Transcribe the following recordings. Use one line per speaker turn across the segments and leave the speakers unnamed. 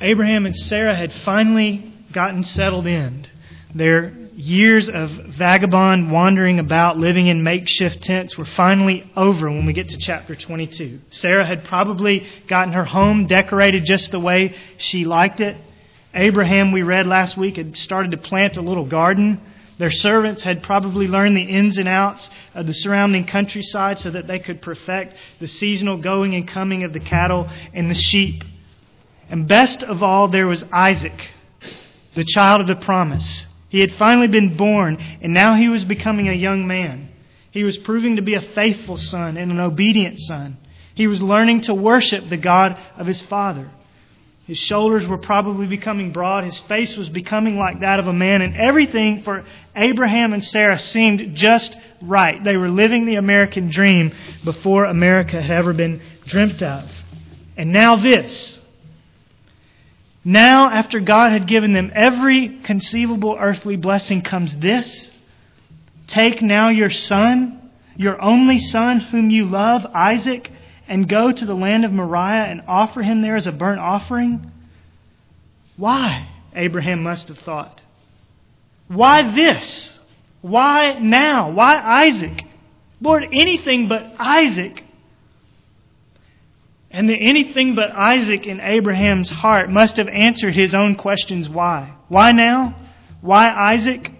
Abraham and Sarah had finally gotten settled in. Their years of vagabond wandering about, living in makeshift tents, were finally over when we get to chapter 22. Sarah had probably gotten her home decorated just the way she liked it. Abraham, we read last week, had started to plant a little garden. Their servants had probably learned the ins and outs of the surrounding countryside so that they could perfect the seasonal going and coming of the cattle and the sheep. And best of all, there was Isaac, the child of the promise. He had finally been born, and now he was becoming a young man. He was proving to be a faithful son and an obedient son. He was learning to worship the God of his father. His shoulders were probably becoming broad. His face was becoming like that of a man. And everything for Abraham and Sarah seemed just right. They were living the American dream before America had ever been dreamt of. And now this. Now, after God had given them every conceivable earthly blessing, comes this. Take now your son, your only son whom you love, Isaac, and go to the land of Moriah and offer him there as a burnt offering? Why? Abraham must have thought. Why this? Why now? Why Isaac? Lord, anything but Isaac. And the anything but Isaac in Abraham's heart must have answered his own questions why. Why now? Why Isaac?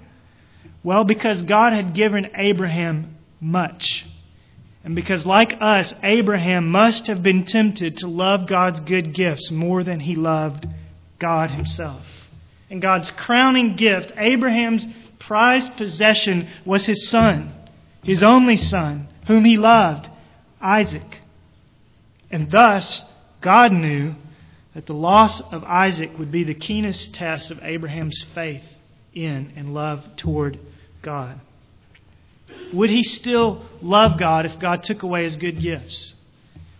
Well, because God had given Abraham much. And because, like us, Abraham must have been tempted to love God's good gifts more than he loved God himself. And God's crowning gift, Abraham's prized possession, was his son, his only son, whom he loved, Isaac. And thus, God knew that the loss of Isaac would be the keenest test of Abraham's faith in and love toward God. Would he still love God if God took away his good gifts?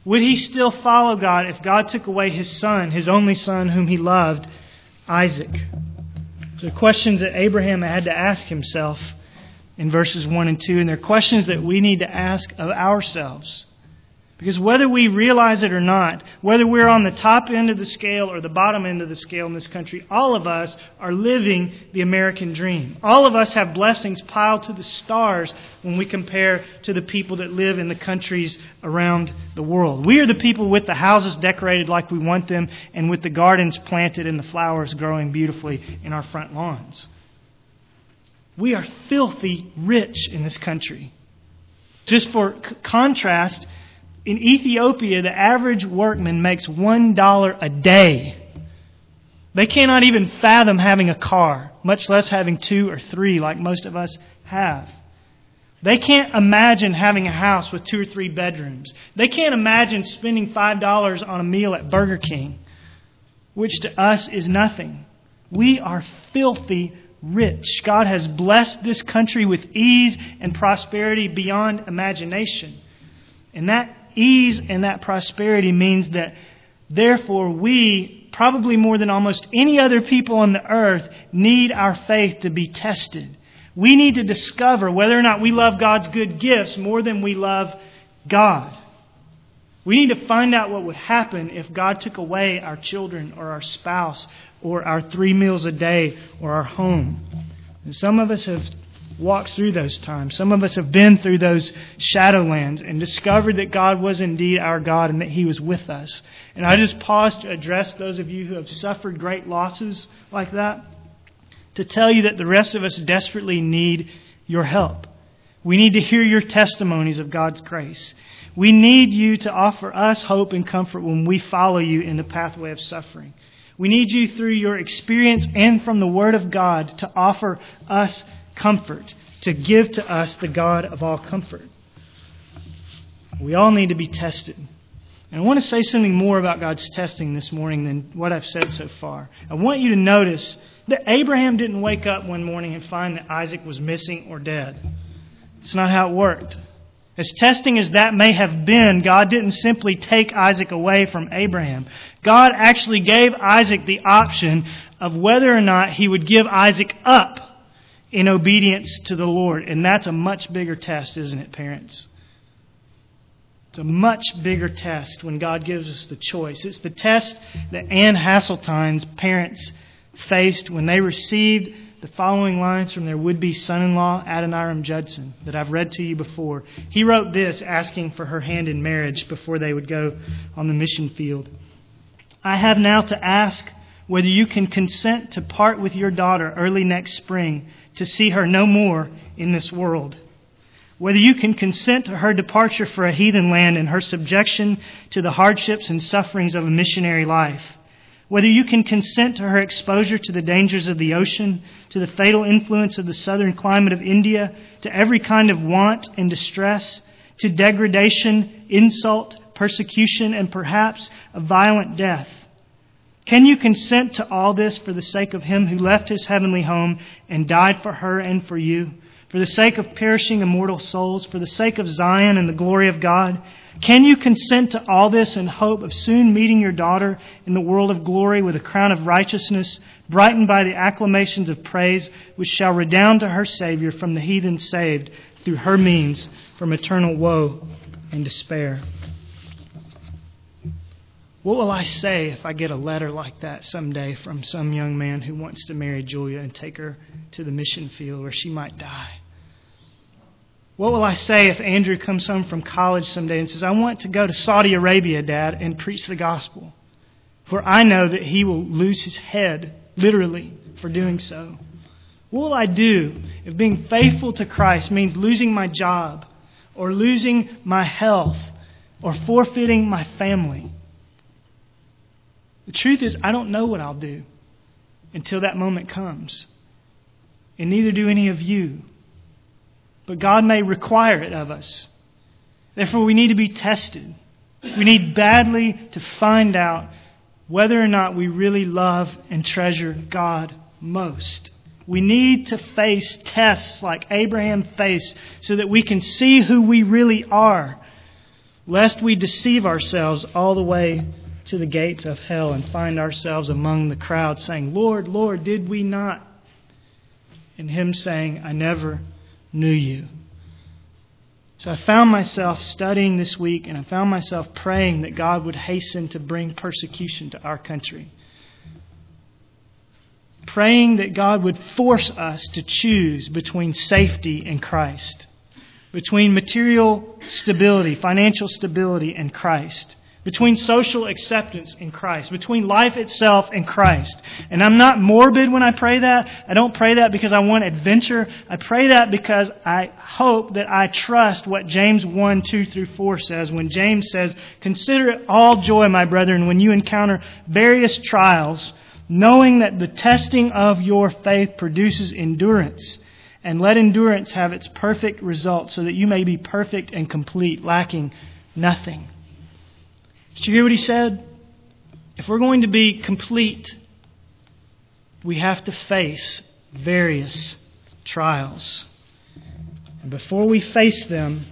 Would he still follow God if God took away his son, his only son whom he loved, Isaac? The questions that Abraham had to ask himself in verses 1 and 2, and they're questions that we need to ask of ourselves. Because whether we realize it or not, whether we're on the top end of the scale or the bottom end of the scale in this country, all of us are living the American dream. All of us have blessings piled to the stars when we compare to the people that live in the countries around the world. We are the people with the houses decorated like we want them and with the gardens planted and the flowers growing beautifully in our front lawns. We are filthy rich in this country. Just for contrast, in Ethiopia, the average workman makes $1 a day. They cannot even fathom having a car, much less having two or three like most of us have. They can't imagine having a house with two or three bedrooms. They can't imagine spending $5 on a meal at Burger King, which to us is nothing. We are filthy rich. God has blessed this country with ease and prosperity beyond imagination. And that ease and that prosperity means that therefore we, probably more than almost any other people on the earth, need our faith to be tested. We need to discover whether or not we love God's good gifts more than we love God. We need to find out what would happen if God took away our children or our spouse or our three meals a day or our home. And some of us have walked through those times. Some of us have been through those shadowlands and discovered that God was indeed our God and that He was with us. And I just pause to address those of you who have suffered great losses like that to tell you that the rest of us desperately need your help. We need to hear your testimonies of God's grace. We need you to offer us hope and comfort when we follow you in the pathway of suffering. We need you through your experience and from the Word of God to offer us comfort, to give to us the God of all comfort. We all need to be tested. And I want to say something more about God's testing this morning than what I've said so far. I want you to notice that Abraham didn't wake up one morning and find that Isaac was missing or dead. It's not how it worked. As testing as that may have been, God didn't simply take Isaac away from Abraham. God actually gave Isaac the option of whether or not he would give Isaac up in obedience to the Lord. And that's a much bigger test, isn't it, parents? It's a much bigger test when God gives us the choice. It's the test that Anne Hasseltine's parents faced when they received the following lines from their would be son in law, Adoniram Judson, that I've read to you before. He wrote this asking for her hand in marriage before they would go on the mission field. I have now to ask whether you can consent to part with your daughter early next spring to see her no more in this world. Whether you can consent to her departure for a heathen land and her subjection to the hardships and sufferings of a missionary life. Whether you can consent to her exposure to the dangers of the ocean, to the fatal influence of the southern climate of India, to every kind of want and distress, to degradation, insult, persecution, and perhaps a violent death. Can you consent to all this for the sake of him who left his heavenly home and died for her and for you? For the sake of perishing immortal souls, for the sake of Zion and the glory of God? Can you consent to all this in hope of soon meeting your daughter in the world of glory with a crown of righteousness, brightened by the acclamations of praise, which shall redound to her Savior from the heathen saved through her means from eternal woe and despair? What will I say if I get a letter like that someday from some young man who wants to marry Julia and take her to the mission field where she might die? What will I say if Andrew comes home from college someday and says, I want to go to Saudi Arabia, Dad, and preach the gospel? For I know that he will lose his head, literally, for doing so. What will I do if being faithful to Christ means losing my job, or losing my health, or forfeiting my family? The truth is, I don't know what I'll do until that moment comes. And neither do any of you. But God may require it of us. Therefore, we need to be tested. We need badly to find out whether or not we really love and treasure God most. We need to face tests like Abraham faced so that we can see who we really are, lest we deceive ourselves all the way to the gates of hell and find ourselves among the crowd saying, Lord, Lord, did we not? And Him saying, I never knew you. So I found myself studying this week and I found myself praying that God would hasten to bring persecution to our country. Praying that God would force us to choose between safety and Christ, between material stability, financial stability, and Christ between social acceptance and Christ, between life itself and Christ. And I'm not morbid when I pray that. I don't pray that because I want adventure. I pray that because I hope that I trust what James 1, 2 through 4 says when James says, Consider it all joy, my brethren, when you encounter various trials, knowing that the testing of your faith produces endurance. And let endurance have its perfect result so that you may be perfect and complete, lacking nothing. Did you hear what he said? If we're going to be complete, we have to face various trials. And before we face them,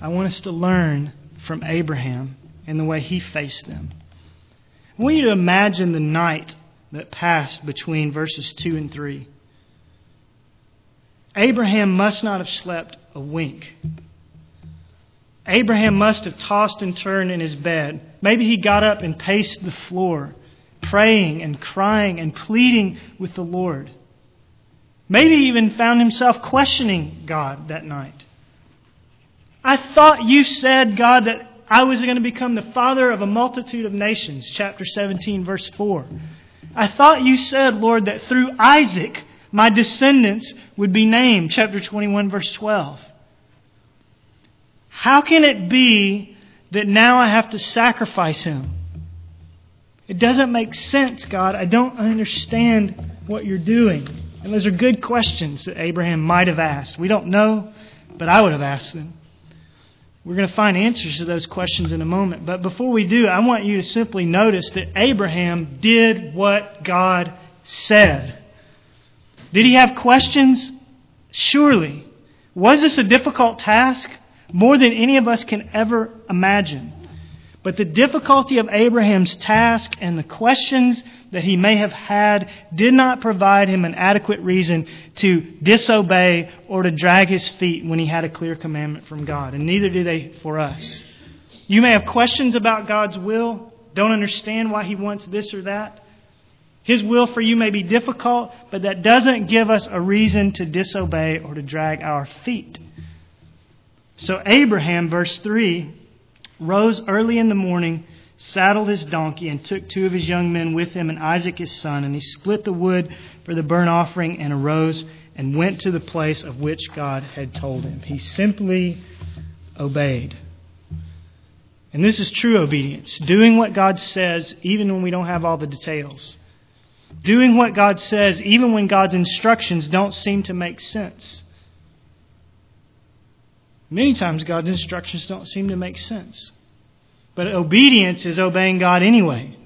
I want us to learn from Abraham and the way he faced them. I want you to imagine the night that passed between verses 2 and 3. Abraham must not have slept a wink. Abraham must have tossed and turned in his bed. Maybe he got up and paced the floor, praying and crying and pleading with the Lord. Maybe he even found himself questioning God that night. I thought you said, God, that I was going to become the father of a multitude of nations, chapter 17, verse 4. I thought you said, Lord, that through Isaac my descendants would be named, chapter 21, verse 12. How can it be that now I have to sacrifice him? It doesn't make sense, God. I don't understand what you're doing. And those are good questions that Abraham might have asked. We don't know, but I would have asked them. We're going to find answers to those questions in a moment. But before we do, I want you to simply notice that Abraham did what God said. Did he have questions? Surely. Was this a difficult task? More than any of us can ever imagine. But the difficulty of Abraham's task and the questions that he may have had did not provide him an adequate reason to disobey or to drag his feet when he had a clear commandment from God. And neither do they for us. You may have questions about God's will, don't understand why He wants this or that. His will for you may be difficult, but that doesn't give us a reason to disobey or to drag our feet. So Abraham, verse 3, rose early in the morning, saddled his donkey, and took two of his young men with him and Isaac his son, and he split the wood for the burnt offering and arose and went to the place of which God had told him. He simply obeyed. And this is true obedience, doing what God says even when we don't have all the details. Doing what God says even when God's instructions don't seem to make sense. Many times God's instructions don't seem to make sense. But obedience is obeying God anyway.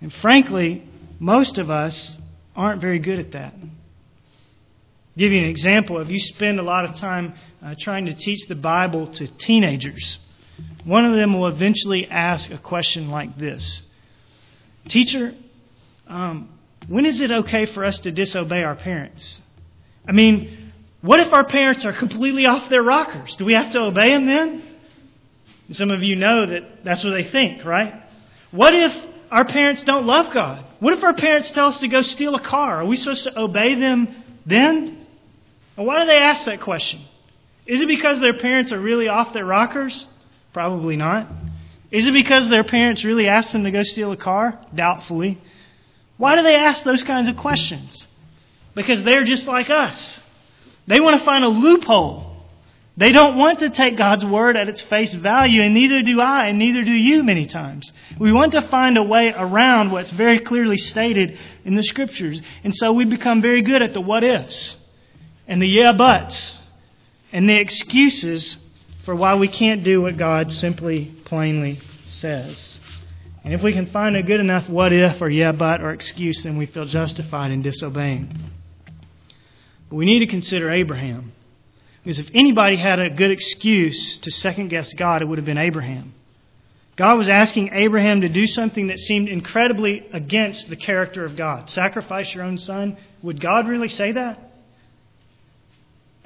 And frankly, most of us aren't very good at that. I'll give you an example. If you spend a lot of time uh, trying to teach the Bible to teenagers, one of them will eventually ask a question like this Teacher, um, when is it okay for us to disobey our parents? I mean, what if our parents are completely off their rockers? Do we have to obey them then? Some of you know that that's what they think, right? What if our parents don't love God? What if our parents tell us to go steal a car? Are we supposed to obey them then? And why do they ask that question? Is it because their parents are really off their rockers? Probably not. Is it because their parents really asked them to go steal a car? Doubtfully. Why do they ask those kinds of questions? Because they're just like us. They want to find a loophole. They don't want to take God's word at its face value, and neither do I, and neither do you many times. We want to find a way around what's very clearly stated in the scriptures. And so we become very good at the what ifs, and the yeah buts, and the excuses for why we can't do what God simply plainly says. And if we can find a good enough what if or yeah but or excuse, then we feel justified in disobeying. We need to consider Abraham. Because if anybody had a good excuse to second guess God, it would have been Abraham. God was asking Abraham to do something that seemed incredibly against the character of God. Sacrifice your own son. Would God really say that?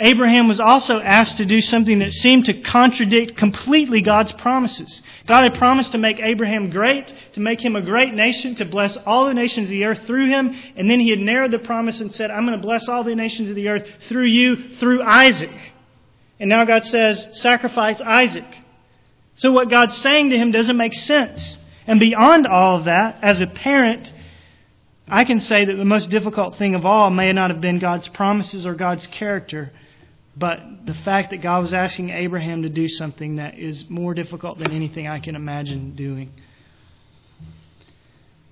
Abraham was also asked to do something that seemed to contradict completely God's promises. God had promised to make Abraham great, to make him a great nation, to bless all the nations of the earth through him, and then he had narrowed the promise and said, I'm going to bless all the nations of the earth through you, through Isaac. And now God says, sacrifice Isaac. So what God's saying to him doesn't make sense. And beyond all of that, as a parent, I can say that the most difficult thing of all may not have been God's promises or God's character, but the fact that God was asking Abraham to do something that is more difficult than anything I can imagine doing.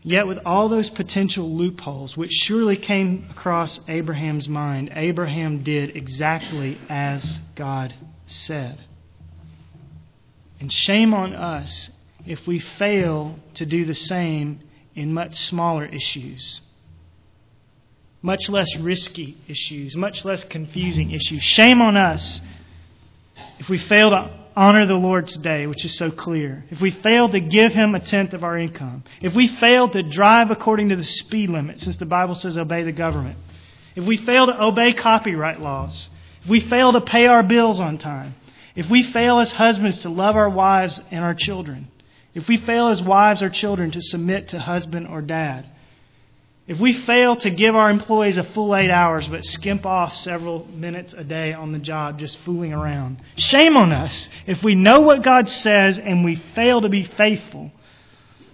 Yet, with all those potential loopholes, which surely came across Abraham's mind, Abraham did exactly as God said. And shame on us if we fail to do the same in much smaller issues much less risky issues, much less confusing issues. Shame on us if we fail to honor the Lord's day, which is so clear. If we fail to give Him a tenth of our income. If we fail to drive according to the speed limit, since the Bible says obey the government. If we fail to obey copyright laws. If we fail to pay our bills on time. If we fail as husbands to love our wives and our children. If we fail as wives or children to submit to husband or dad. If we fail to give our employees a full eight hours but skimp off several minutes a day on the job just fooling around, shame on us if we know what God says and we fail to be faithful.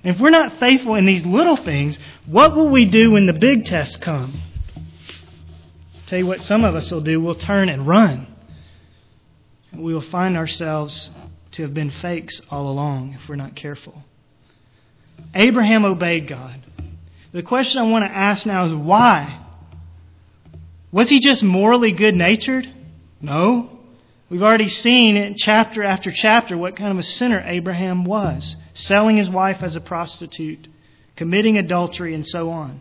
If we're not faithful in these little things, what will we do when the big tests come? I'll tell you what some of us will do. We'll turn and run. We will find ourselves to have been fakes all along if we're not careful. Abraham obeyed God. The question I want to ask now is why? Was he just morally good natured? No. We've already seen in chapter after chapter what kind of a sinner Abraham was selling his wife as a prostitute, committing adultery, and so on.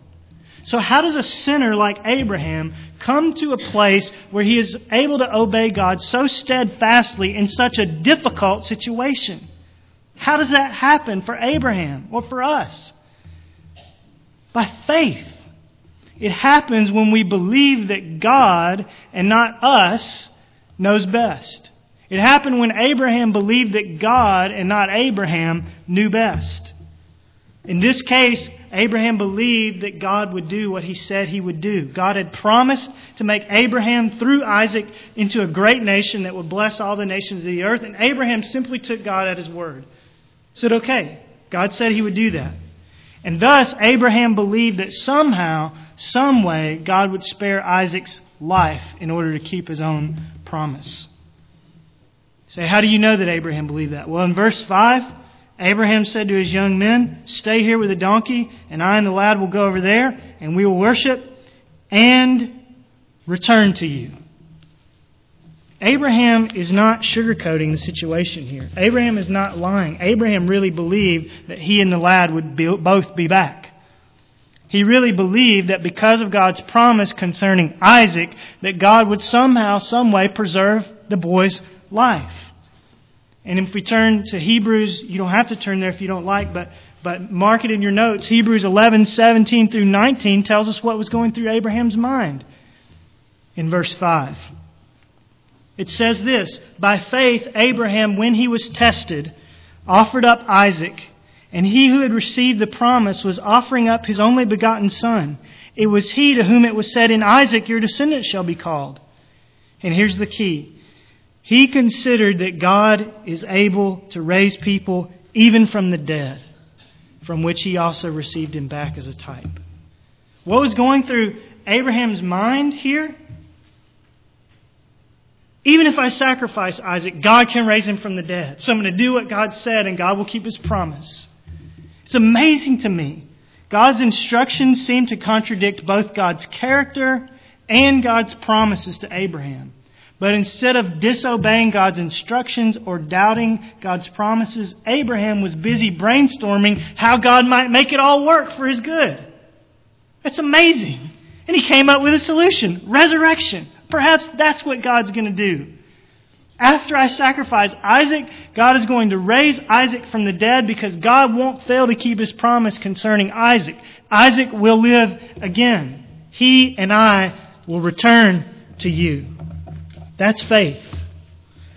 So, how does a sinner like Abraham come to a place where he is able to obey God so steadfastly in such a difficult situation? How does that happen for Abraham or for us? By faith. It happens when we believe that God and not us knows best. It happened when Abraham believed that God and not Abraham knew best. In this case, Abraham believed that God would do what he said he would do. God had promised to make Abraham through Isaac into a great nation that would bless all the nations of the earth, and Abraham simply took God at his word. Said, okay, God said he would do that. And thus, Abraham believed that somehow, some way, God would spare Isaac's life in order to keep his own promise. Say, how do you know that Abraham believed that? Well, in verse 5, Abraham said to his young men, Stay here with the donkey, and I and the lad will go over there, and we will worship and return to you. Abraham is not sugarcoating the situation here. Abraham is not lying. Abraham really believed that he and the lad would be, both be back. He really believed that because of God's promise concerning Isaac, that God would somehow, some way preserve the boy's life. And if we turn to Hebrews, you don't have to turn there if you don't like, but, but mark it in your notes. Hebrews 11, 17 through 19 tells us what was going through Abraham's mind in verse 5. It says this By faith, Abraham, when he was tested, offered up Isaac, and he who had received the promise was offering up his only begotten son. It was he to whom it was said, In Isaac your descendants shall be called. And here's the key he considered that God is able to raise people even from the dead, from which he also received him back as a type. What was going through Abraham's mind here? Even if I sacrifice Isaac, God can raise him from the dead. So I'm going to do what God said, and God will keep his promise. It's amazing to me. God's instructions seem to contradict both God's character and God's promises to Abraham. But instead of disobeying God's instructions or doubting God's promises, Abraham was busy brainstorming how God might make it all work for his good. That's amazing. And he came up with a solution resurrection. Perhaps that's what God's going to do. After I sacrifice Isaac, God is going to raise Isaac from the dead because God won't fail to keep his promise concerning Isaac. Isaac will live again. He and I will return to you. That's faith.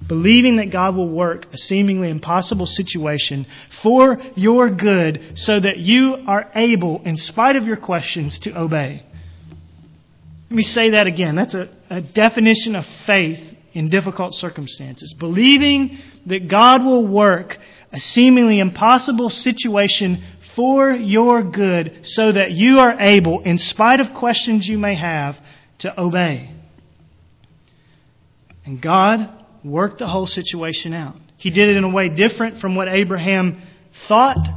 Believing that God will work a seemingly impossible situation for your good so that you are able, in spite of your questions, to obey. Let me say that again. That's a, a definition of faith in difficult circumstances. Believing that God will work a seemingly impossible situation for your good so that you are able, in spite of questions you may have, to obey. And God worked the whole situation out. He did it in a way different from what Abraham thought,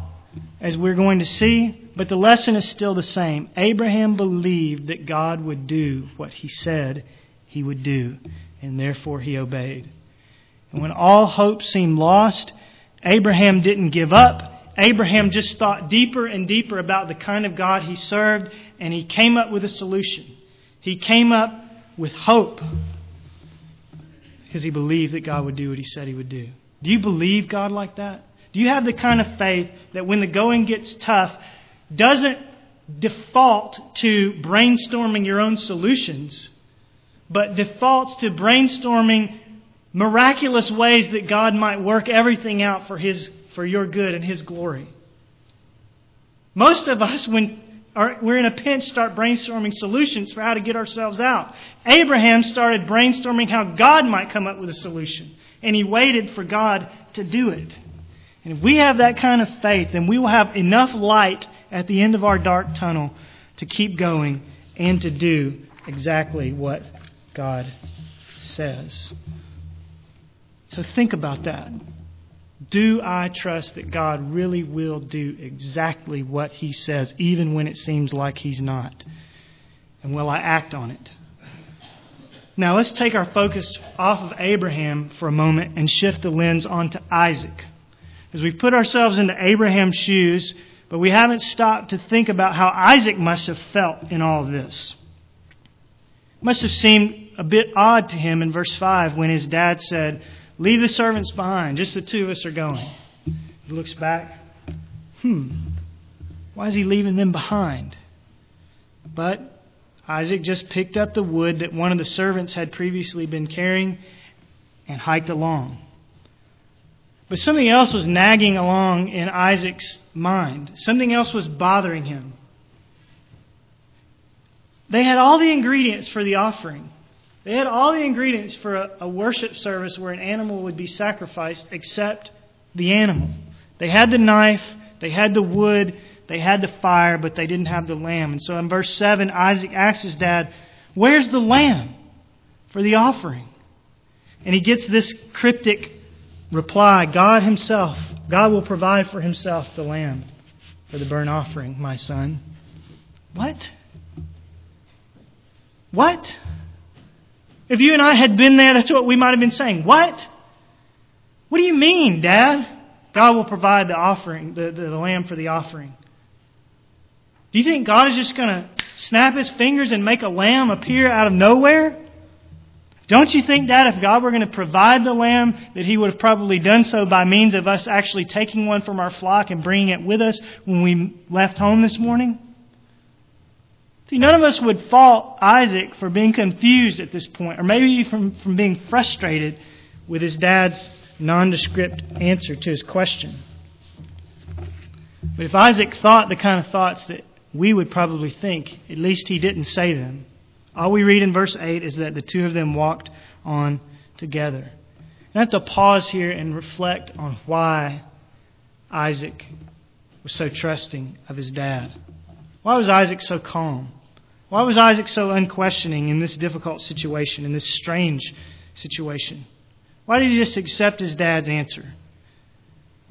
as we're going to see, but the lesson is still the same. Abraham believed that God would do what he said he would do, and therefore he obeyed. And when all hope seemed lost, Abraham didn't give up. Abraham just thought deeper and deeper about the kind of God he served, and he came up with a solution. He came up with hope because he believed that God would do what he said he would do. Do you believe God like that? Do you have the kind of faith that when the going gets tough, doesn't default to brainstorming your own solutions, but defaults to brainstorming miraculous ways that God might work everything out for his for your good and his glory. Most of us when we're in a pinch, start brainstorming solutions for how to get ourselves out. Abraham started brainstorming how God might come up with a solution, and he waited for God to do it. And if we have that kind of faith, then we will have enough light at the end of our dark tunnel to keep going and to do exactly what God says. So think about that. Do I trust that God really will do exactly what He says, even when it seems like He's not? And will I act on it? Now let's take our focus off of Abraham for a moment and shift the lens onto Isaac. As we put ourselves into Abraham's shoes, but we haven't stopped to think about how Isaac must have felt in all of this. It must have seemed a bit odd to him in verse 5 when his dad said, Leave the servants behind. Just the two of us are going. He looks back. Hmm. Why is he leaving them behind? But Isaac just picked up the wood that one of the servants had previously been carrying, and hiked along. But something else was nagging along in Isaac's mind. Something else was bothering him. They had all the ingredients for the offering. They had all the ingredients for a, a, worship service where an animal would be sacrificed except the animal. They had the knife, they had the wood, they had the fire, but they didn't have the lamb. And so in verse 7, Isaac asks his dad, Where's the lamb for the offering? And he gets this cryptic reply God Himself, God will provide for Himself the lamb for the burnt offering, my son. What? What? If you and I had been there, that's what we might have been saying. What? What do you mean, Dad? God will provide the offering, the, the, the lamb for the offering. Do you think God is just going to snap his fingers and make a lamb appear out of nowhere? Don't you think that if God were going to provide the lamb, that He would have probably done so by means of us actually taking one from our flock and bringing it with us when we left home this morning? See, none of us would fault Isaac for being confused at this point, or maybe from, from being frustrated with his dad's nondescript answer to his question. But if Isaac thought the kind of thoughts that we would probably think, at least he didn't say them. All we read in verse 8 is that the two of them walked on together. I have to pause here and reflect on why Isaac was so trusting of his dad. Why was Isaac so calm? Why was Isaac so unquestioning in this difficult situation, in this strange situation? Why did he just accept his dad's answer?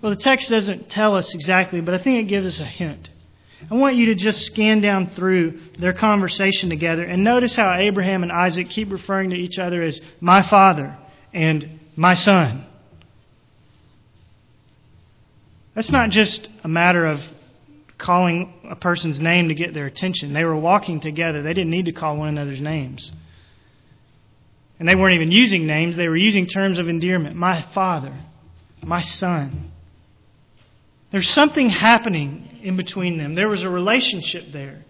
Well, the text doesn't tell us exactly, but I think it gives us a hint. I want you to just scan down through their conversation together and notice how Abraham and Isaac keep referring to each other as my father and my son. That's not just a matter of calling a person's name to get their attention. They were walking together. They didn't need to call one another's names. And they weren't even using names, they were using terms of endearment. My father, my son. There's something happening in between them. There was a relationship there.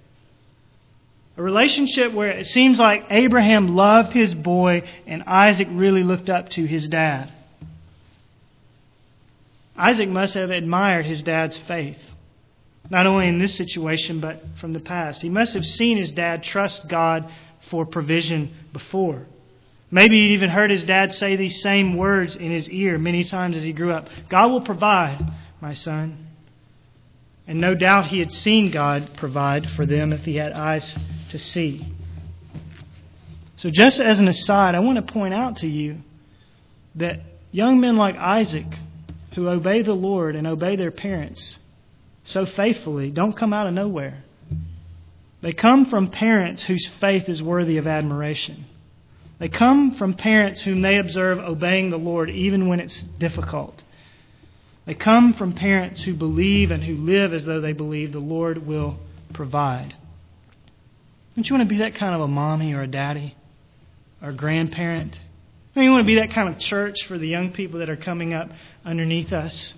A relationship where it seems like Abraham loved his boy and Isaac really looked up to his dad. Isaac must have admired his dad's faith. Not only in this situation, but from the past. He must have seen his dad trust God for provision before. Maybe he even heard his dad say these same words in his ear many times as he grew up God will provide, my son. And no doubt he had seen God provide for them if he had eyes to see. So, just as an aside, I want to point out to you that young men like Isaac, who obey the Lord and obey their parents, so faithfully don't come out of nowhere. They come from parents whose faith is worthy of admiration. They come from parents whom they observe obeying the Lord even when it's difficult. They come from parents who believe and who live as though they believe the Lord will provide. Don't you want to be that kind of a mommy or a daddy or a grandparent? Don't you want to be that kind of church for the young people that are coming up underneath us?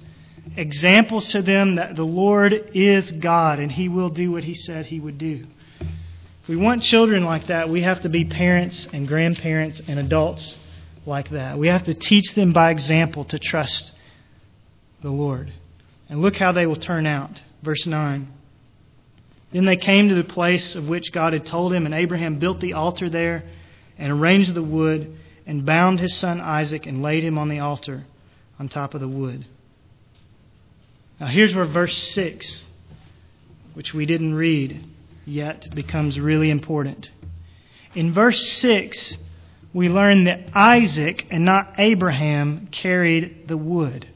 examples to them that the Lord is God and He will do what He said He would do. If we want children like that, we have to be parents and grandparents and adults like that. We have to teach them by example to trust the Lord. And look how they will turn out. Verse 9. Then they came to the place of which God had told him, and Abraham built the altar there and arranged the wood and bound his son Isaac and laid him on the altar on top of the wood. Now, here's where verse 6, which we didn't read yet, becomes really important. In verse 6, we learn that Isaac and not Abraham carried the wood.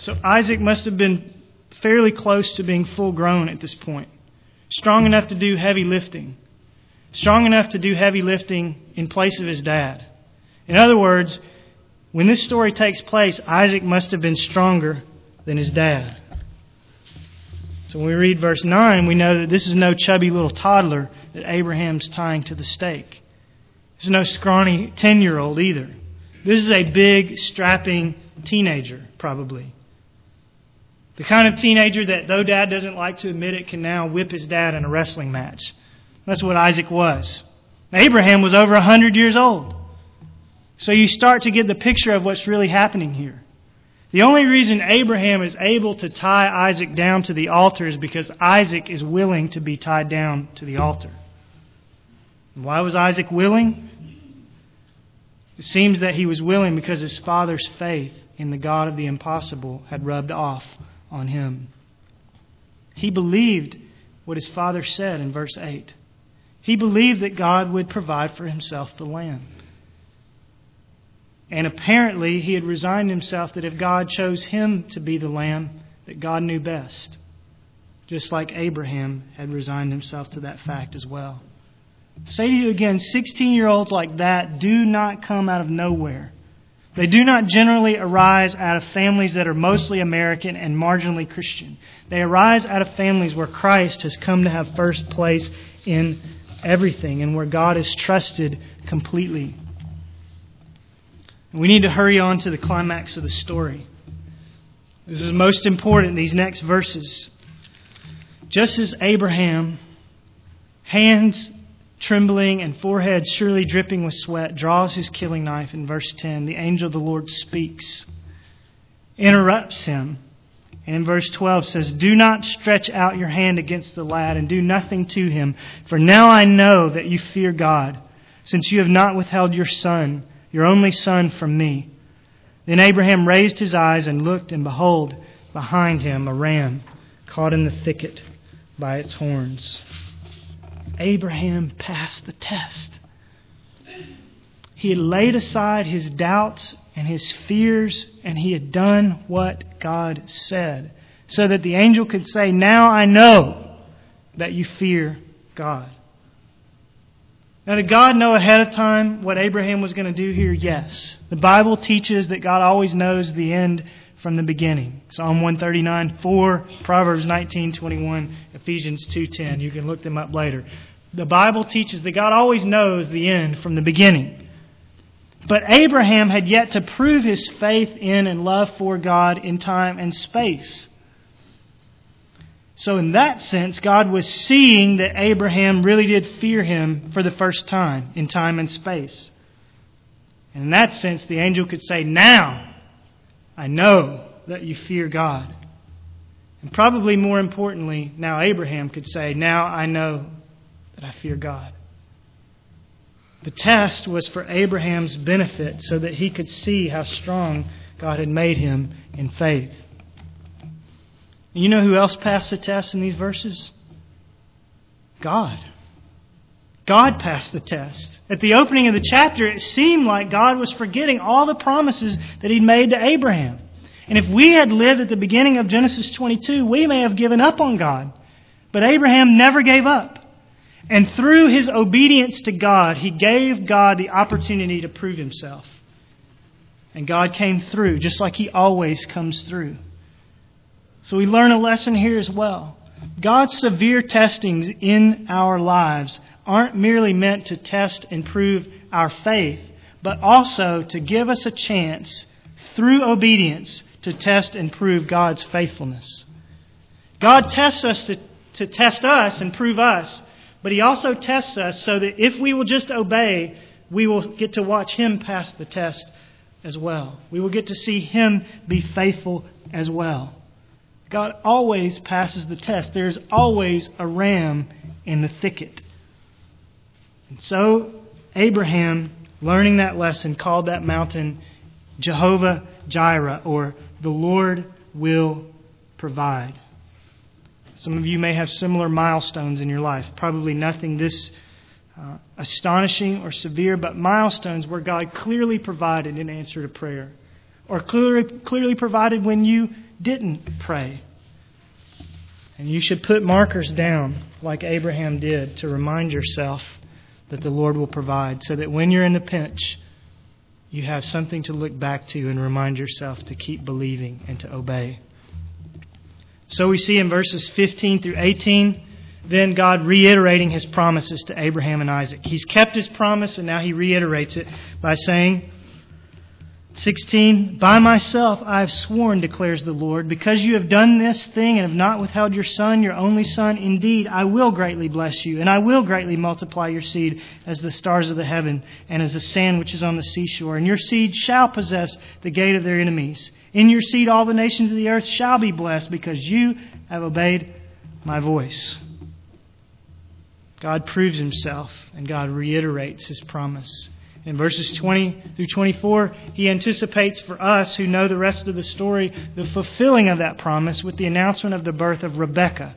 So Isaac must have been fairly close to being full grown at this point, strong enough to do heavy lifting, strong enough to do heavy lifting in place of his dad. In other words, when this story takes place, Isaac must have been stronger than his dad. So when we read verse 9, we know that this is no chubby little toddler that Abraham's tying to the stake. This is no scrawny 10 year old either. This is a big, strapping teenager, probably. The kind of teenager that, though dad doesn't like to admit it, can now whip his dad in a wrestling match. That's what Isaac was. Abraham was over 100 years old. So you start to get the picture of what's really happening here. The only reason Abraham is able to tie Isaac down to the altar is because Isaac is willing to be tied down to the altar. why was Isaac willing? It seems that he was willing because his father's faith in the God of the impossible had rubbed off on him. He believed what his father said in verse 8. He believed that God would provide for himself the lamb. And apparently, he had resigned himself that if God chose him to be the lamb, that God knew best. Just like Abraham had resigned himself to that fact as well. say to you again 16 year olds like that do not come out of nowhere. They do not generally arise out of families that are mostly American and marginally Christian. They arise out of families where Christ has come to have first place in everything and where God is trusted completely. We need to hurry on to the climax of the story. This is most important, these next verses. Just as Abraham, hands trembling and forehead surely dripping with sweat, draws his killing knife in verse 10, the angel of the Lord speaks, interrupts him, and in verse 12 says, Do not stretch out your hand against the lad and do nothing to him, for now I know that you fear God, since you have not withheld your son your only son from me. Then Abraham raised his eyes and looked, and behold, behind him a ram caught in the thicket by its horns. Abraham passed the test. He had laid aside his doubts and his fears, and he had done what God said, so that the angel could say, Now I know that you fear God. Now, did God know ahead of time what Abraham was going to do here? Yes. The Bible teaches that God always knows the end from the beginning. Psalm 139, 4, Proverbs 19, 21, Ephesians 2.10. You can look them up later. The Bible teaches that God always knows the end from the beginning. But Abraham had yet to prove his faith in and love for God in time and space. So, in that sense, God was seeing that Abraham really did fear him for the first time in time and space. And in that sense, the angel could say, Now I know that you fear God. And probably more importantly, now Abraham could say, Now I know that I fear God. The test was for Abraham's benefit so that he could see how strong God had made him in faith. You know who else passed the test in these verses? God. God passed the test. At the opening of the chapter, it seemed like God was forgetting all the promises that He'd made to Abraham. And if we had lived at the beginning of Genesis 22, we may have given up on God. But Abraham never gave up. And through his obedience to God, he gave God the opportunity to prove himself. And God came through, just like he always comes through. So we learn a lesson here as well. God's severe testings in our lives aren't merely meant to test and prove our faith, but also to give us a chance through obedience to test and prove God's faithfulness. God tests us to, to test us and prove us, but He also tests us so that if we will just obey, we will get to watch Him pass the test as well. We will get to see Him be faithful as well. God always passes the test. There's always a ram in the thicket. And so, Abraham, learning that lesson, called that mountain Jehovah Jireh, or the Lord will provide. Some of you may have similar milestones in your life. Probably nothing this uh, astonishing or severe, but milestones where God clearly provided an answer to prayer, or clearly, clearly provided when you didn't pray. And you should put markers down like Abraham did to remind yourself that the Lord will provide so that when you're in the pinch, you have something to look back to and remind yourself to keep believing and to obey. So we see in verses 15 through 18, then God reiterating his promises to Abraham and Isaac. He's kept his promise and now he reiterates it by saying, 16 By myself I have sworn, declares the Lord, because you have done this thing and have not withheld your son, your only son. Indeed, I will greatly bless you, and I will greatly multiply your seed as the stars of the heaven and as the sand which is on the seashore. And your seed shall possess the gate of their enemies. In your seed all the nations of the earth shall be blessed, because you have obeyed my voice. God proves himself, and God reiterates his promise. In verses 20 through 24, he anticipates for us who know the rest of the story the fulfilling of that promise with the announcement of the birth of Rebekah,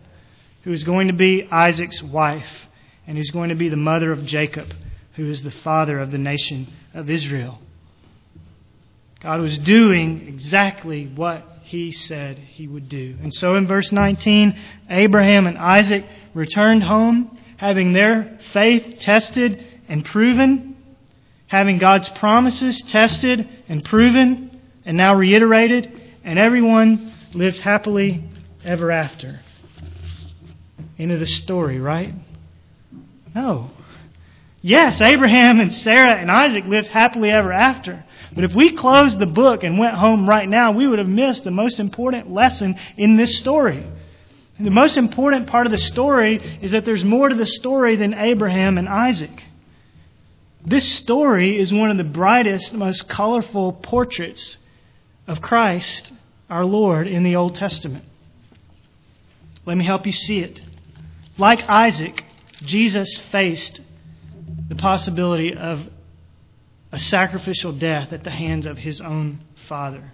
who is going to be Isaac's wife and who's going to be the mother of Jacob, who is the father of the nation of Israel. God was doing exactly what he said he would do. And so in verse 19, Abraham and Isaac returned home, having their faith tested and proven having God's promises tested and proven and now reiterated, and everyone lived happily ever after. End of the story, right? No. Yes, Abraham and Sarah and Isaac lived happily ever after. But if we closed the book and went home right now, we would have missed the most important lesson in this story. And the most important part of the story is that there's more to the story than Abraham and Isaac. This story is one of the brightest, most colorful portraits of Christ, our Lord, in the Old Testament. Let me help you see it. Like Isaac, Jesus faced the possibility of a sacrificial death at the hands of his own father.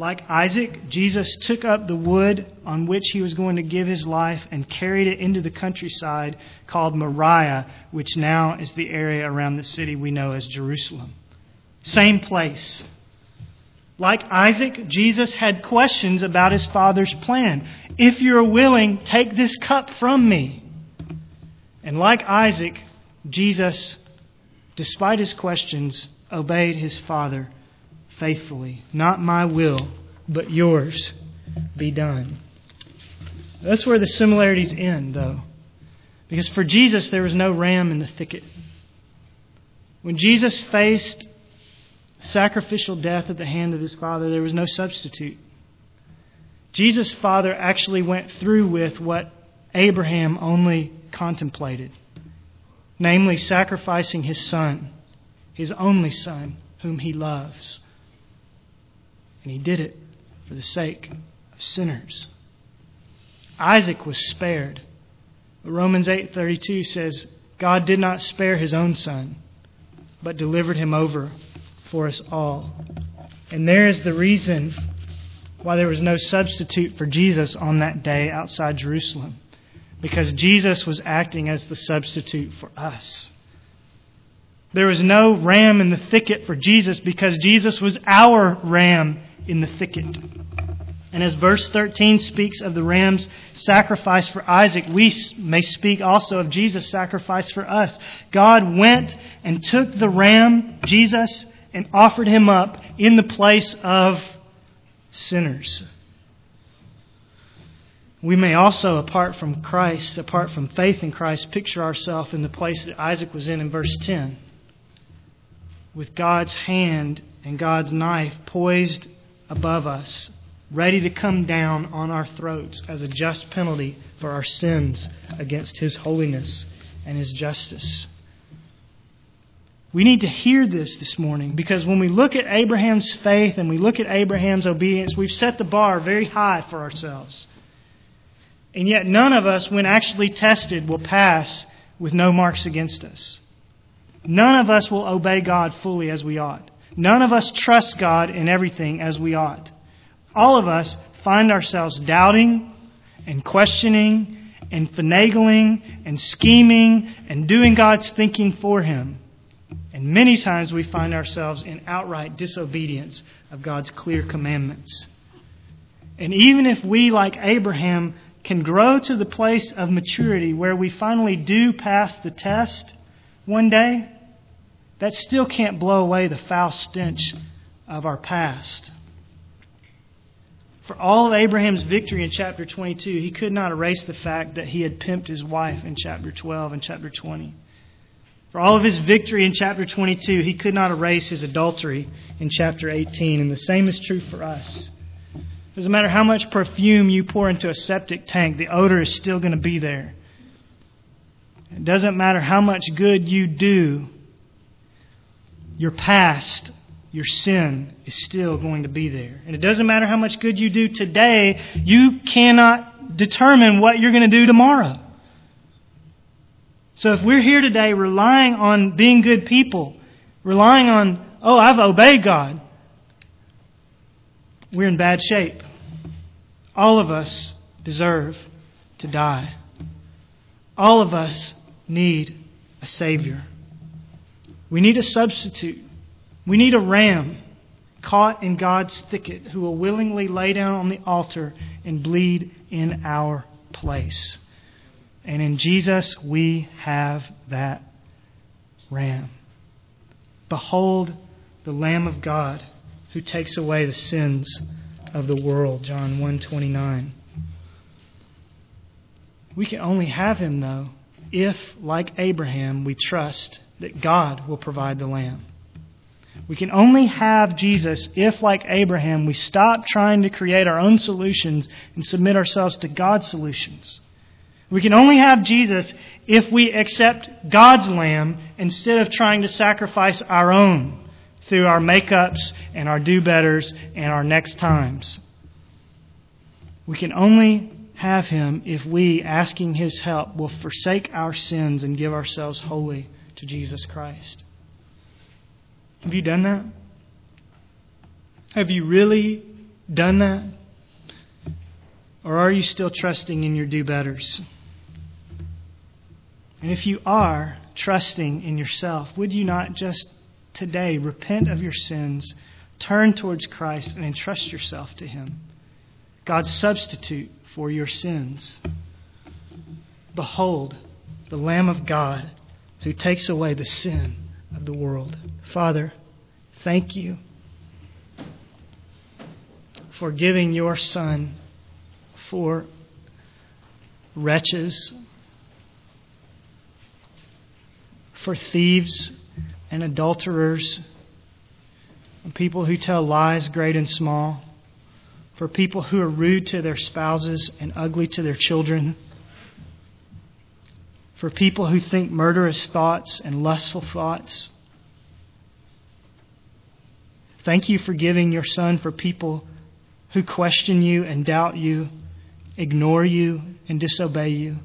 Like Isaac, Jesus took up the wood on which he was going to give his life and carried it into the countryside called Moriah, which now is the area around the city we know as Jerusalem. Same place. Like Isaac, Jesus had questions about his father's plan. If you're willing, take this cup from me. And like Isaac, Jesus, despite his questions, obeyed his father faithfully. Not my will, but yours be done. That's where the similarities end, though. Because for Jesus, there was no ram in the thicket. When Jesus faced sacrificial death at the hand of his Father, there was no substitute. Jesus' Father actually went through with what Abraham only contemplated namely, sacrificing his son, his only son, whom he loves. And he did it for the sake of sinners. Isaac was spared. Romans 8:32 says God did not spare his own son, but delivered him over for us all. And there is the reason why there was no substitute for Jesus on that day outside Jerusalem. Because Jesus was acting as the substitute for us. There was no ram in the thicket for Jesus because Jesus was our ram in the thicket. And as verse 13 speaks of the ram's sacrifice for Isaac, we may speak also of Jesus' sacrifice for us. God went and took the ram, Jesus, and offered him up in the place of sinners. We may also, apart from Christ, apart from faith in Christ, picture ourselves in the place that Isaac was in in verse 10, with God's hand and God's knife poised above us, ready to come down on our throats as a just penalty for our sins against His holiness and His justice. We need to hear this this morning because when we look at Abraham's faith and we look at Abraham's obedience, we've set the bar very high for ourselves. And yet, none of us, when actually tested, will pass with no marks against us. None of us will obey God fully as we ought. None of us trust God in everything as we ought. All of us find ourselves doubting and questioning and finagling and scheming and doing God's thinking for Him. And many times we find ourselves in outright disobedience of God's clear commandments. And even if we, like Abraham, can grow to the place of maturity where we finally do pass the test one day, that still can't blow away the foul stench of our past. For all of Abraham's victory in chapter 22, he could not erase the fact that he had pimped his wife in chapter 12 and chapter 20. For all of his victory in chapter 22, he could not erase his adultery in chapter 18. And the same is true for us. Doesn't matter how much perfume you pour into a septic tank, the odor is still going to be there. It doesn't matter how much good you do, your past, your sin is still going to be there. And it doesn't matter how much good you do today, you cannot determine what you're going to do tomorrow. So if we're here today relying on being good people, relying on, oh, I've obeyed God, we're in bad shape. All of us deserve to die. All of us need a Savior. We need a substitute. We need a ram caught in God's thicket who will willingly lay down on the altar and bleed in our place. And in Jesus, we have that ram. Behold the Lamb of God who takes away the sins of the world. John 1:29. We can only have him though if like Abraham we trust that God will provide the lamb. We can only have Jesus if like Abraham we stop trying to create our own solutions and submit ourselves to God's solutions. We can only have Jesus if we accept God's lamb instead of trying to sacrifice our own through our makeups and our do betters and our next times. We can only have him if we, asking his help, will forsake our sins and give ourselves wholly to Jesus Christ. Have you done that? Have you really done that? Or are you still trusting in your do betters? And if you are trusting in yourself, would you not just today repent of your sins, turn towards Christ, and entrust yourself to Him? God's substitute for your sins. Behold, the Lamb of God who takes away the sin of the world. Father, thank you for giving your Son for wretches for thieves and adulterers, people who tell lies great and small, for people who are rude to their spouses and ugly to their children, for people who think murderous thoughts and lustful thoughts. Thank you for giving your Son for people who question you and doubt you, ignore you and disobey you.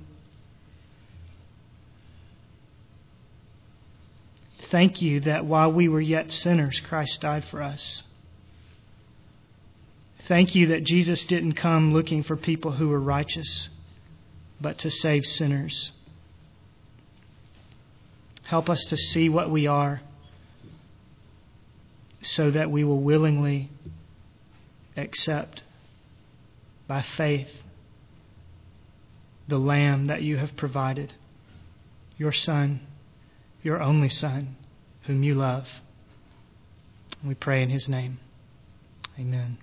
Thank you that while we were yet sinners, Christ died for us. Thank you that Jesus didn't come looking for people who were righteous, but to save sinners. Help us to see what we are so that we will willingly accept by faith the Lamb that you have provided, your Son your only Son, whom you love. We pray in his name. Amen.